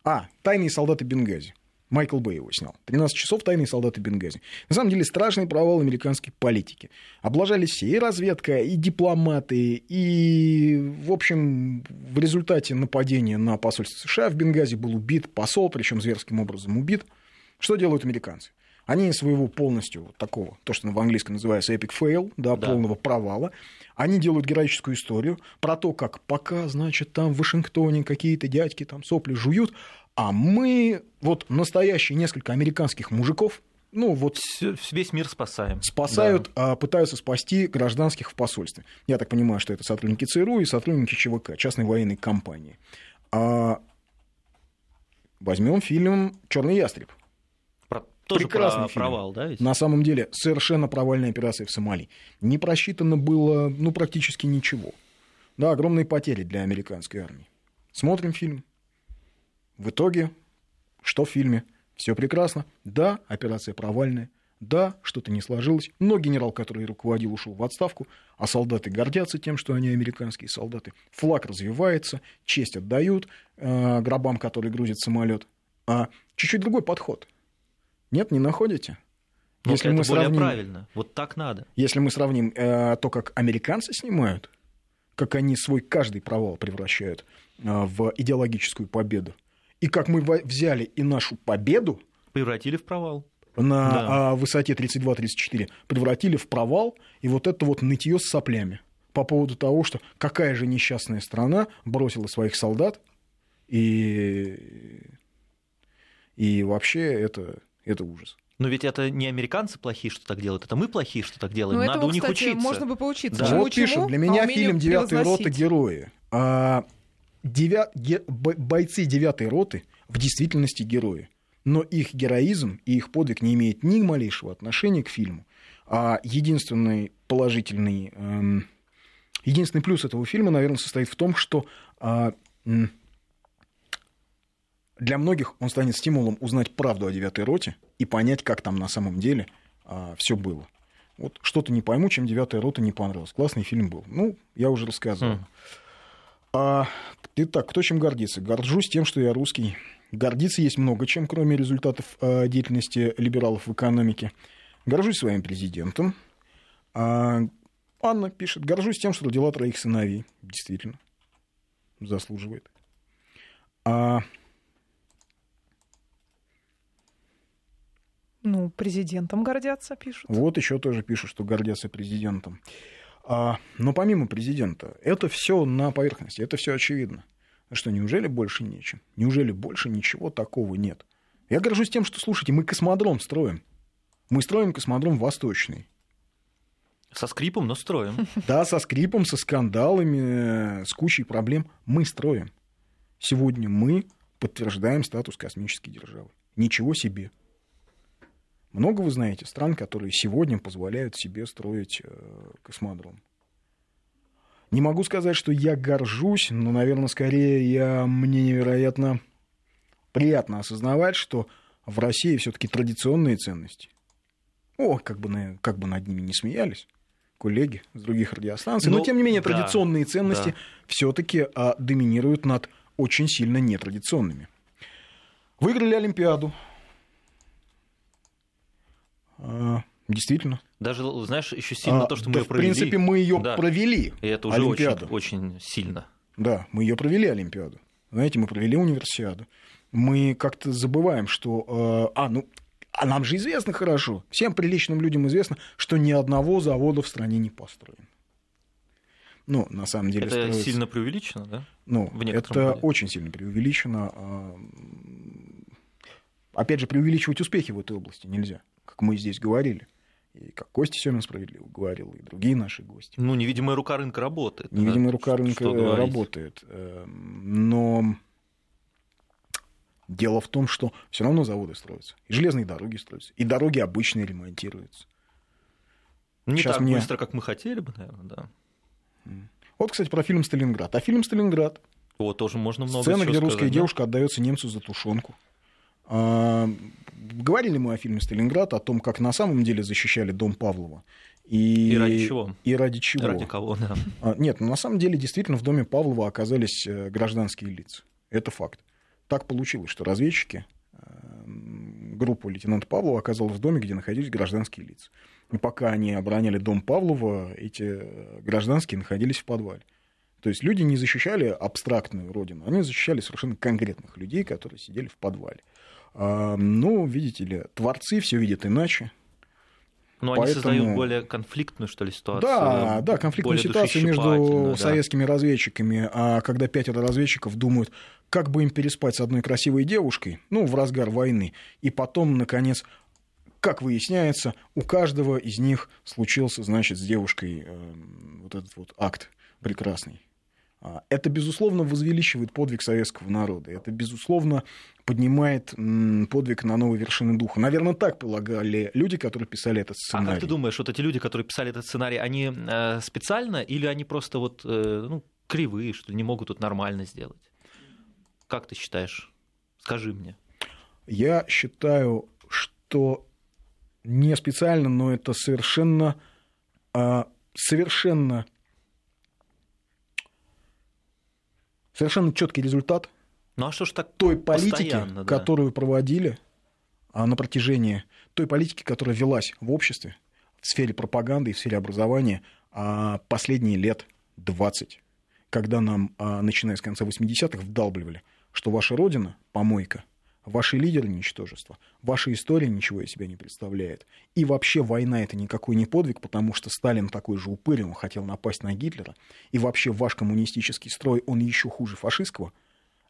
А, «Тайные солдаты Бенгази». Майкл Бэй его снял. 13 часов «Тайные солдаты Бенгази». На самом деле страшный провал американской политики. Облажались все, и разведка, и дипломаты, и, в общем, в результате нападения на посольство США в Бенгази был убит посол, причем зверским образом убит. Что делают американцы? Они своего полностью вот такого, то, что в английском называется epic fail, да, да. полного провала, они делают героическую историю про то, как пока, значит, там в Вашингтоне какие-то дядьки там сопли жуют, а мы, вот настоящие несколько американских мужиков, ну вот весь мир спасаем. Спасают, да. а пытаются спасти гражданских в посольстве. Я так понимаю, что это сотрудники ЦРУ и сотрудники ЧВК, частной военной компании. А возьмем фильм Черный ястреб. Тоже Прекрасный про фильм. провал, да? Ведь? На самом деле совершенно провальная операция в Сомали. Не просчитано было, ну, практически ничего. Да, огромные потери для американской армии. Смотрим фильм. В итоге, что в фильме? Все прекрасно. Да, операция провальная. Да, что-то не сложилось. Но генерал, который руководил, ушел в отставку, а солдаты гордятся тем, что они американские солдаты. Флаг развивается, честь отдают э, гробам, которые грузит самолет. А чуть-чуть другой подход. Нет, не находите? Но если это мы более сравним, правильно. Вот так надо. Если мы сравним э, то, как американцы снимают, как они свой каждый провал превращают э, в идеологическую победу, и как мы взяли и нашу победу... Превратили в провал. На да. А, высоте 32-34 превратили в провал, и вот это вот нытье с соплями по поводу того, что какая же несчастная страна бросила своих солдат, и, и вообще это, это ужас. Но ведь это не американцы плохие, что так делают, это мы плохие, что так делаем. Ну, Надо этого, у них кстати, учиться. Можно бы поучиться. Да. Чему, вот пишут, для меня а фильм «Девятая рота. Герои». А, девя... бойцы девятой роты в действительности герои. Но их героизм и их подвиг не имеет ни малейшего отношения к фильму. А единственный положительный, эм, единственный плюс этого фильма, наверное, состоит в том, что э, для многих он станет стимулом узнать правду о девятой роте и понять, как там на самом деле э, все было. Вот что-то не пойму, чем девятая рота не понравилась. Классный фильм был. Ну, я уже рассказывал. Mm. А, итак, кто чем гордится? Горжусь тем, что я русский. Гордиться есть много чем, кроме результатов а, деятельности либералов в экономике. Горжусь своим президентом. А, Анна пишет, горжусь тем, что родила троих сыновей. Действительно, заслуживает. А... Ну, президентом гордятся, пишут. Вот еще тоже пишут, что гордятся президентом. А, но помимо президента, это все на поверхности, это все очевидно. А что, неужели больше нечем? Неужели больше ничего такого нет? Я горжусь тем, что, слушайте, мы космодром строим. Мы строим космодром Восточный. Со скрипом, но строим. Да, со скрипом, со скандалами, с кучей проблем. Мы строим. Сегодня мы подтверждаем статус космической державы. Ничего себе. Много вы знаете стран, которые сегодня позволяют себе строить э, космодром? Не могу сказать, что я горжусь, но, наверное, скорее я, мне невероятно приятно осознавать, что в России все-таки традиционные ценности. О, как бы, на, как бы над ними не смеялись коллеги с других радиостанций, ну, но тем не менее традиционные да, ценности да. все-таки а, доминируют над очень сильно нетрадиционными. Выиграли Олимпиаду, действительно. Даже, знаешь, еще сильно а, то, что да, мы ее провели. В принципе, мы ее да. провели. И это уже Олимпиаду. очень, очень сильно. Да, мы ее провели Олимпиаду. Знаете, мы провели универсиаду. Мы как-то забываем, что... Э, а, ну, а нам же известно хорошо, всем приличным людям известно, что ни одного завода в стране не построено. Ну, на самом деле... Это строится... сильно преувеличено, да? Ну, это роде. очень сильно преувеличено. А, опять же, преувеличивать успехи в этой области нельзя как мы здесь говорили. И как Костя Семин справедливо говорил, и другие наши гости. Ну, невидимая рука рынка работает. Невидимая да? рука рынка работает. Эм, но дело в том, что все равно заводы строятся, и железные дороги строятся, и дороги обычные ремонтируются. Не Сейчас так мне... быстро, как мы хотели бы, наверное, да. Вот, кстати, про фильм Сталинград. А фильм Сталинград. О, тоже можно много Сцена, где русская сказать, девушка отдается немцу за тушенку. А, говорили мы о фильме «Сталинград», о том, как на самом деле защищали дом Павлова. И, и ради чего? И ради чего? Ради кого, да. А, нет, ну, на самом деле действительно в доме Павлова оказались э, гражданские лица. Это факт. Так получилось, что разведчики, э, группа лейтенанта Павлова оказалась в доме, где находились гражданские лица. И пока они обороняли дом Павлова, эти э, гражданские находились в подвале. То есть люди не защищали абстрактную родину, они защищали совершенно конкретных людей, которые сидели в подвале. Ну, видите ли, творцы все видят иначе. Но Поэтому... они создают более конфликтную, что ли, ситуацию? Да, да, конфликтную ситуацию между да. советскими разведчиками, а когда пятеро разведчиков думают, как бы им переспать с одной красивой девушкой, ну, в разгар войны, и потом, наконец, как выясняется, у каждого из них случился, значит, с девушкой э, вот этот вот акт прекрасный. А, это, безусловно, возвеличивает подвиг советского народа. Это, безусловно, поднимает подвиг на новые вершины духа. Наверное, так полагали люди, которые писали этот сценарий. А как ты думаешь, вот эти люди, которые писали этот сценарий, они э, специально или они просто вот э, ну, кривые, что ли, не могут тут нормально сделать? Как ты считаешь? Скажи мне. Я считаю, что не специально, но это совершенно, а, совершенно, совершенно четкий результат ну, а что ж так той политики, да. которую проводили а, на протяжении той политики, которая велась в обществе, в сфере пропаганды и в сфере образования а, последние лет 20, когда нам, начиная с конца 80-х, вдалбливали, что ваша родина – помойка – Ваши лидеры – ничтожество. Ваша история ничего из себя не представляет. И вообще война – это никакой не подвиг, потому что Сталин такой же упырь, он хотел напасть на Гитлера. И вообще ваш коммунистический строй, он еще хуже фашистского –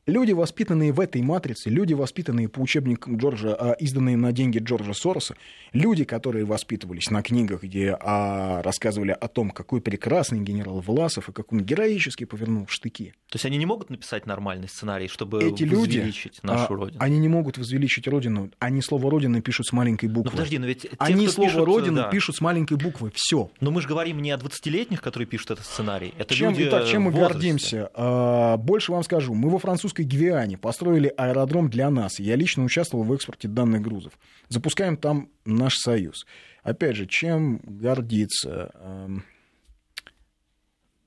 Люди, воспитанные в этой матрице, люди, воспитанные по учебникам Джорджа, а, изданные на деньги Джорджа Сороса, люди, которые воспитывались на книгах, где а, рассказывали о том, какой прекрасный генерал Власов и как он героически повернул штыки. То есть они не могут написать нормальный сценарий, чтобы Эти возвеличить люди, нашу а, родину? Они не могут возвеличить родину. Они слово «родина» пишут с маленькой буквы. Но подожди, но ведь те, они слово пишут, «родина» да. пишут с маленькой буквы. Все. Но мы же говорим не о 20-летних, которые пишут этот сценарий. Это чем, люди итак, чем мы гордимся? А, больше вам скажу. Мы во французском французской Гвиане построили аэродром для нас. Я лично участвовал в экспорте данных грузов. Запускаем там наш союз. Опять же, чем гордиться? Эм,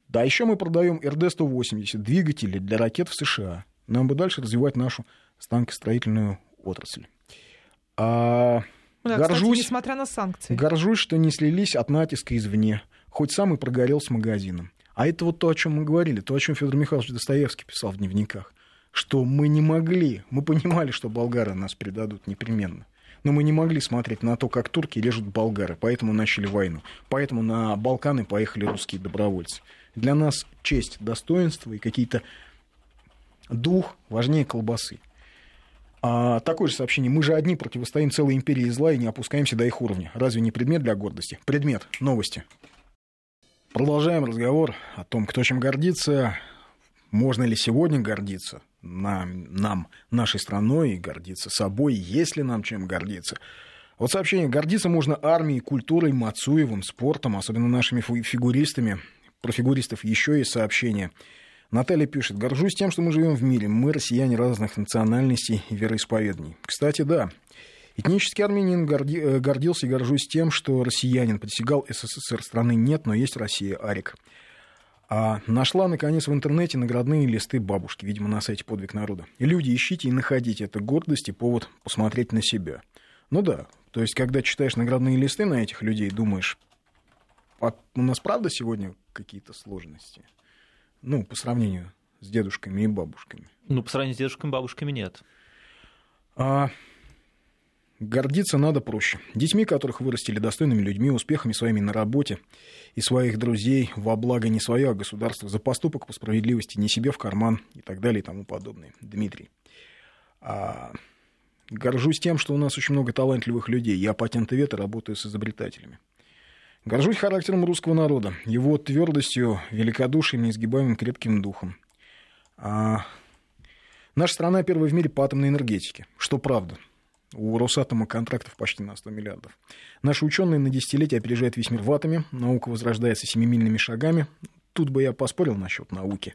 да, еще мы продаем РД-180, двигатели для ракет в США. Нам бы дальше развивать нашу станкостроительную отрасль. А, да, горжусь, кстати, несмотря на санкции. Горжусь, что не слились от натиска извне. Хоть сам и прогорел с магазином. А это вот то, о чем мы говорили, то, о чем Федор Михайлович Достоевский писал в дневниках что мы не могли, мы понимали, что болгары нас предадут непременно. Но мы не могли смотреть на то, как турки режут болгары, поэтому начали войну. Поэтому на Балканы поехали русские добровольцы. Для нас честь, достоинство и какие-то дух важнее колбасы. А такое же сообщение. Мы же одни противостоим целой империи зла и не опускаемся до их уровня. Разве не предмет для гордости? Предмет. Новости. Продолжаем разговор о том, кто чем гордится. Можно ли сегодня гордиться? Нам, нам, нашей страной и гордиться собой, есть ли нам чем гордиться. Вот сообщение. Гордиться можно армией, культурой, Мацуевым, спортом, особенно нашими фигуристами. Про фигуристов еще есть сообщение. Наталья пишет. Горжусь тем, что мы живем в мире. Мы россияне разных национальностей и вероисповеданий. Кстати, да. Этнический армянин горди, э, гордился и горжусь тем, что россиянин подсягал СССР. Страны нет, но есть Россия, Арик. А нашла, наконец, в интернете наградные листы бабушки, видимо, на сайте «Подвиг народа». И люди, ищите и находите. Это гордость и повод посмотреть на себя. Ну да, то есть, когда читаешь наградные листы на этих людей, думаешь, а у нас правда сегодня какие-то сложности? Ну, по сравнению с дедушками и бабушками. Ну, по сравнению с дедушками и бабушками нет. А, Гордиться надо проще. Детьми, которых вырастили достойными людьми, успехами своими на работе и своих друзей во благо не свое, а государства, за поступок по справедливости не себе в карман и так далее и тому подобное. Дмитрий. А... Горжусь тем, что у нас очень много талантливых людей. Я патентовед и работаю с изобретателями. Горжусь характером русского народа, его твердостью, великодушием, неизгибаемым крепким духом. А... Наша страна первая в мире по атомной энергетике, что правда – у Росатома контрактов почти на 100 миллиардов. Наши ученые на десятилетия опережают весь мир в атоме. Наука возрождается семимильными шагами. Тут бы я поспорил насчет науки.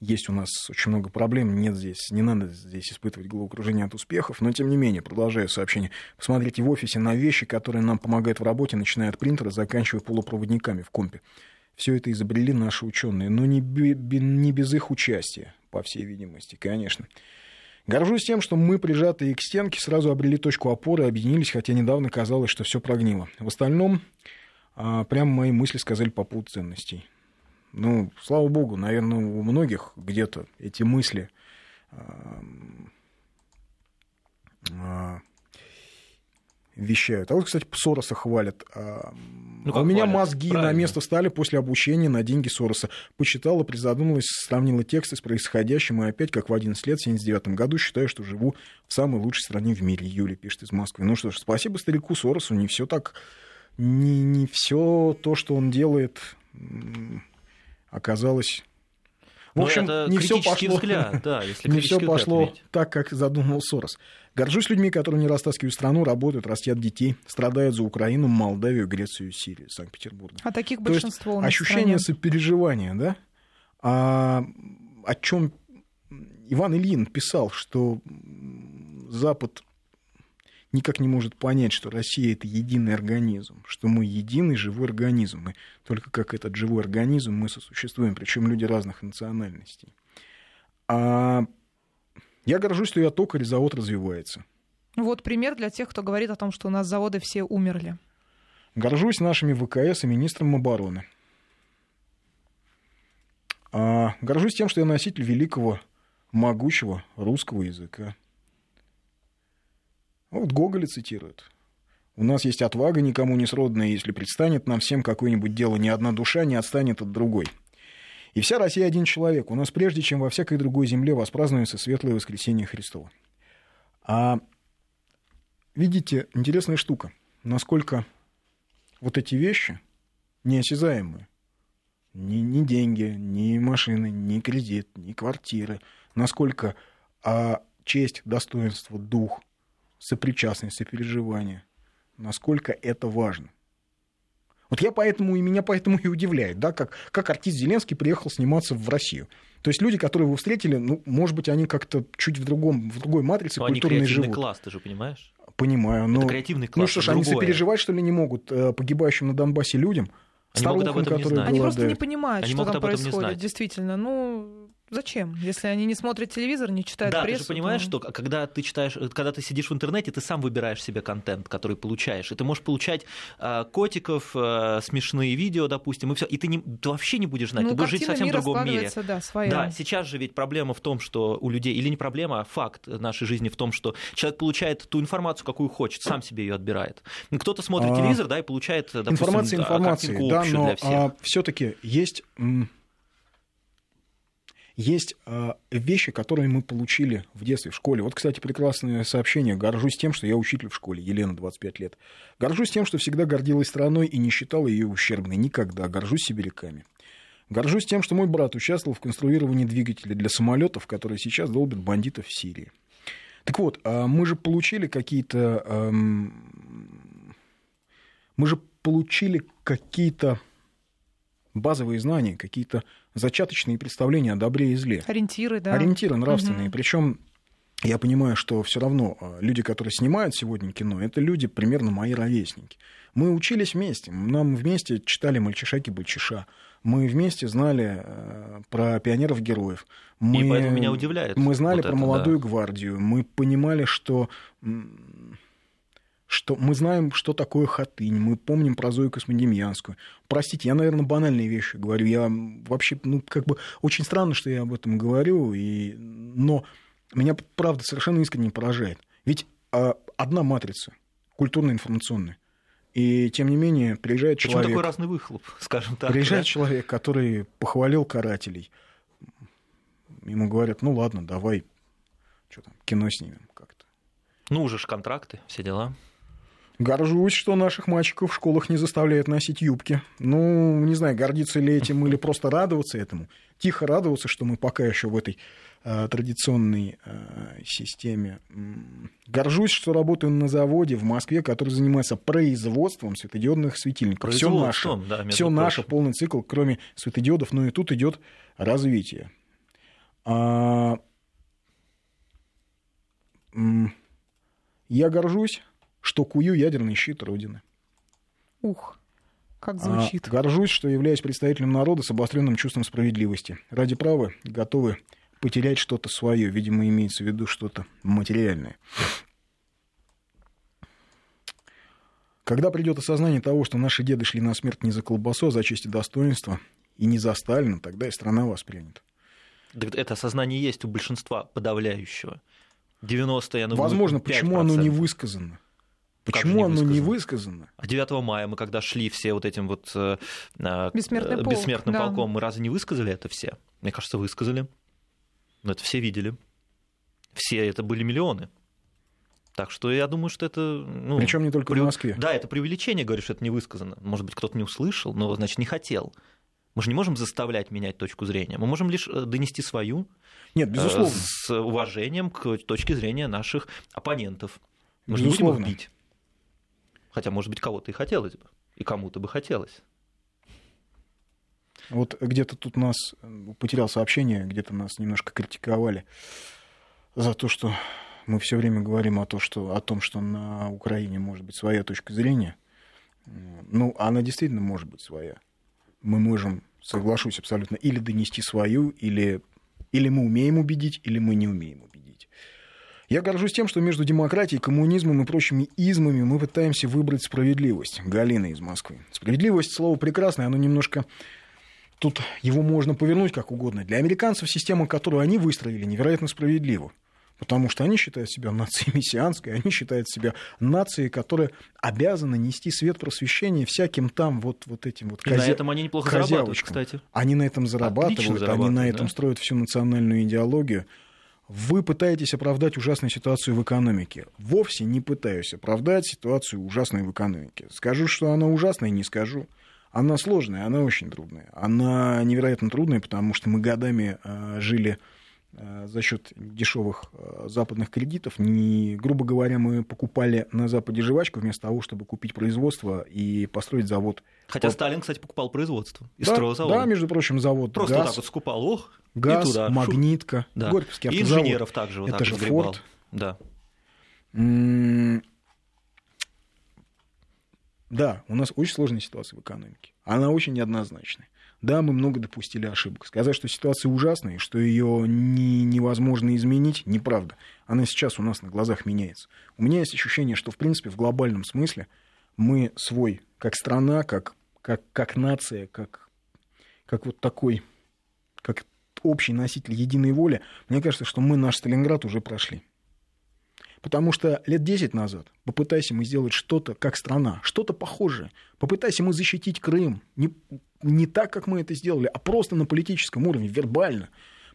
Есть у нас очень много проблем, нет здесь, не надо здесь испытывать головокружение от успехов, но тем не менее, продолжаю сообщение. Посмотрите в офисе на вещи, которые нам помогают в работе, начиная от принтера, заканчивая полупроводниками в компе. Все это изобрели наши ученые, но не, не без их участия, по всей видимости, конечно. Горжусь тем, что мы, прижатые к стенке, сразу обрели точку опоры, объединились, хотя недавно казалось, что все прогнило. В остальном, а, прямо мои мысли сказали по поводу ценностей. Ну, слава богу, наверное, у многих где-то эти мысли а, вещают. А вот, кстати, Сороса хвалят. Ну, а у меня хвалят. мозги Правильно. на место стали после обучения на деньги Сороса. Почитала, призадумалась, сравнила тексты с происходящим, и опять, как в 11 лет, в 79 году, считаю, что живу в самой лучшей стране в мире. Юля пишет из Москвы. Ну что ж, спасибо старику Соросу, не все так, не, не все то, что он делает, оказалось в общем, это не все пошло, взгляд, да, если не все пошло отметить. так, как задумал Сорос. Горжусь людьми, которые не растаскивают страну, работают, растят детей, страдают за Украину, Молдавию, Грецию, Сирию, Санкт-Петербург. А таких большинство То есть, ощущение сопереживания, да? А, о чем Иван Ильин писал, что Запад никак не может понять, что Россия это единый организм, что мы единый живой организм. И только как этот живой организм мы сосуществуем, причем люди разных национальностей. А я горжусь, что я токарь, завод развивается. Вот пример для тех, кто говорит о том, что у нас заводы все умерли. Горжусь нашими ВКС и министром обороны. А горжусь тем, что я носитель великого, могучего русского языка. Вот Гоголя цитируют. У нас есть отвага никому не сродная, если предстанет нам всем какое-нибудь дело, ни одна душа не отстанет от другой. И вся Россия один человек. У нас прежде, чем во всякой другой земле воспразднуется светлое воскресение Христова. А видите, интересная штука, насколько вот эти вещи неосязаемые, ни, ни деньги, ни машины, ни кредит, ни квартиры, насколько а честь, достоинство, дух, сопричастность, сопереживание, насколько это важно. Вот я поэтому, и меня поэтому и удивляет, да, как, как артист Зеленский приехал сниматься в Россию. То есть люди, которые вы встретили, ну, может быть, они как-то чуть в, другом, в другой матрице но культурной они живут. класс, ты же понимаешь? Понимаю, но... Это креативный класс, Ну что ж, они сопереживать, что ли, не могут э, погибающим на Донбассе людям? Они Старухам, могут об этом не знать. Они просто не понимают, они что там происходит, действительно. Ну, Зачем? Если они не смотрят телевизор, не читают да, прессу. ты же понимаешь, то... что когда ты читаешь, когда ты сидишь в интернете, ты сам выбираешь себе контент, который получаешь. И ты можешь получать э, котиков, э, смешные видео, допустим, и все. И ты, не, ты вообще не будешь знать. Ну, ты будешь жить в совсем другом мире. Да, своя. да, сейчас же ведь проблема в том, что у людей, или не проблема, а факт нашей жизни в том, что человек получает ту информацию, какую хочет, сам себе ее отбирает. Кто-то смотрит а... телевизор, да, и получает, допустим, информация, информация, да, но для всех. А, все-таки есть есть э, вещи, которые мы получили в детстве, в школе. Вот, кстати, прекрасное сообщение. Горжусь тем, что я учитель в школе, Елена, 25 лет. Горжусь тем, что всегда гордилась страной и не считала ее ущербной. Никогда. Горжусь сибиряками. Горжусь тем, что мой брат участвовал в конструировании двигателей для самолетов, которые сейчас долбят бандитов в Сирии. Так вот, а мы же получили какие-то... Мы же получили какие-то базовые знания, какие-то зачаточные представления о добре и зле. Ориентиры, да. Ориентиры нравственные. Угу. Причем я понимаю, что все равно а, люди, которые снимают сегодня кино, это люди примерно мои ровесники. Мы учились вместе, нам вместе читали «Мальчишаки-бальчиша», мы вместе знали э, про пионеров-героев. Мы, и поэтому меня удивляет. Мы знали вот про это, молодую да. гвардию, мы понимали, что что мы знаем, что такое хатынь, мы помним про Зою Космодемьянскую. Простите, я, наверное, банальные вещи говорю. Я вообще, ну, как бы очень странно, что я об этом говорю, и... но меня, правда, совершенно искренне поражает. Ведь а, одна матрица, культурно-информационная, и тем не менее приезжает Почему человек... такой разный выхлоп, скажем так? Приезжает да? человек, который похвалил карателей. Ему говорят, ну ладно, давай, что там, кино снимем как-то. Ну, уже ж контракты, все дела. Горжусь, что наших мальчиков в школах не заставляют носить юбки. Ну, не знаю, гордиться ли этим или просто радоваться этому. Тихо радоваться, что мы пока еще в этой э, традиционной э, системе. Горжусь, что работаю на заводе в Москве, который занимается производством светодиодных светильников. Все наше, да, все наше, полный цикл, кроме светодиодов, но и тут идет развитие. А... Я горжусь что кую ядерный щит Родины. Ух, как звучит. А, горжусь, что являюсь представителем народа с обостренным чувством справедливости. Ради права готовы потерять что-то свое, видимо, имеется в виду что-то материальное. Когда придет осознание того, что наши деды шли на смерть не за колбасу, а за честь и достоинство, и не за Сталина, тогда и страна воспринят. Это осознание есть у большинства подавляющего. 90 я думаю, Возможно, почему оно не высказано? Почему оно не высказано? А 9 мая мы когда шли все вот этим вот э, Бессмертный полк, бессмертным да. полком, мы разве не высказали это все? Мне кажется, высказали. Но это все видели. Все это были миллионы. Так что я думаю, что это... Ну, Причем не только при... в Москве. Да, это преувеличение, говоришь, что это не высказано. Может быть, кто-то не услышал, но, значит, не хотел. Мы же не можем заставлять менять точку зрения. Мы можем лишь э, донести свою. Нет, безусловно. С уважением к точке зрения наших оппонентов. Мы безусловно. же не будем их бить. Хотя, может быть, кого-то и хотелось бы, и кому-то бы хотелось. Вот где-то тут нас потерял сообщение, где-то нас немножко критиковали за то, что мы все время говорим о, том, что, о том, что на Украине может быть своя точка зрения. Ну, она действительно может быть своя. Мы можем, соглашусь абсолютно, или донести свою, или, или мы умеем убедить, или мы не умеем убедить. Я горжусь тем, что между демократией, коммунизмом и прочими измами мы пытаемся выбрать справедливость. Галина из Москвы. Справедливость слово прекрасное, оно немножко Тут его можно повернуть как угодно. Для американцев система, которую они выстроили, невероятно справедлива. Потому что они считают себя нацией мессианской, они считают себя нацией, которая обязана нести свет просвещения всяким там вот, вот этим вот И на этом они неплохо зарабатывают, кстати. Они на этом зарабатывают, зарабатывают они на этом да? строят всю национальную идеологию вы пытаетесь оправдать ужасную ситуацию в экономике. Вовсе не пытаюсь оправдать ситуацию ужасную в экономике. Скажу, что она ужасная, не скажу. Она сложная, она очень трудная. Она невероятно трудная, потому что мы годами э, жили Э, за счет дешевых э, западных кредитов. Не, грубо говоря, мы покупали на Западе жвачку вместо того, чтобы купить производство и построить завод. Хотя Сталин, кстати, покупал производство и да, строил завод. Да, между прочим, завод Просто газ, вот так вот скупал, ох, газ, туда. магнитка, да. Горьковский И инженеров также вот Это так же сгребал. Форд. Да. Да, у нас очень сложная ситуация в экономике. Она очень неоднозначная. Да, мы много допустили ошибок. Сказать, что ситуация ужасная, что ее не, невозможно изменить, неправда. Она сейчас у нас на глазах меняется. У меня есть ощущение, что, в принципе, в глобальном смысле мы свой, как страна, как, как, как нация, как, как вот такой, как общий носитель единой воли, мне кажется, что мы наш Сталинград уже прошли. Потому что лет 10 назад попытайся мы сделать что-то как страна, что-то похожее. Попытайся мы защитить Крым. Не, не так, как мы это сделали, а просто на политическом уровне, вербально.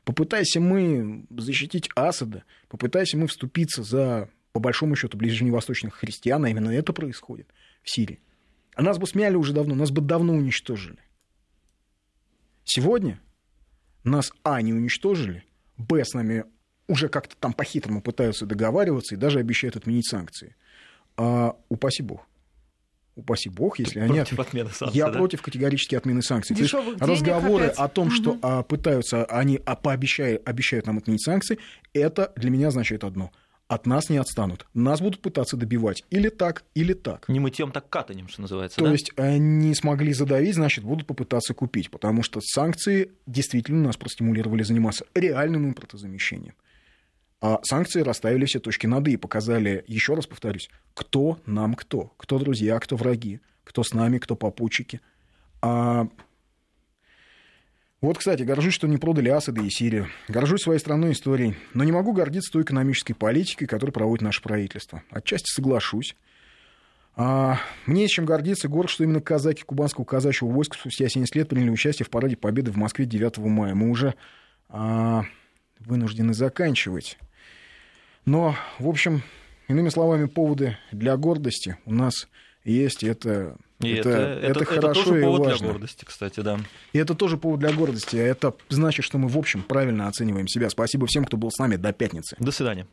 Попытайся мы защитить Асада, попытайся мы вступиться за, по большому счету, ближневосточных христиан, а именно это происходит в Сирии. А нас бы смяли уже давно, нас бы давно уничтожили. Сегодня нас, а, не уничтожили, б, с нами уже как-то там по-хитрому пытаются договариваться и даже обещают отменить санкции. А, упаси бог. Упаси бог, если Ты они... Против отмены санкций, Я да? против категорически отмены санкций. То есть разговоры опять. о том, угу. что а, пытаются, они а, пообещают, обещают нам отменить санкции, это для меня означает одно – от нас не отстанут. Нас будут пытаться добивать или так, или так. Не мытьем, так катанем, что называется. То да? есть не смогли задавить, значит, будут попытаться купить, потому что санкции действительно нас простимулировали заниматься реальным импортозамещением. А санкции расставили все точки над «и» и показали, еще раз повторюсь, кто нам кто. Кто друзья, кто враги, кто с нами, кто попутчики. А... Вот, кстати, горжусь, что не продали Асады и Сирию. Горжусь своей страной историей. Но не могу гордиться той экономической политикой, которую проводит наше правительство. Отчасти соглашусь. А, мне чем гордиться. Горд, что именно казаки кубанского казачьего войска спустя 70 лет приняли участие в параде Победы в Москве 9 мая. Мы уже а, вынуждены заканчивать. Но, в общем, иными словами, поводы для гордости у нас есть. Это и это, это, это, это хорошо это тоже и повод важно. для гордости, кстати, да. И это тоже повод для гордости. Это значит, что мы, в общем, правильно оцениваем себя. Спасибо всем, кто был с нами до пятницы. До свидания.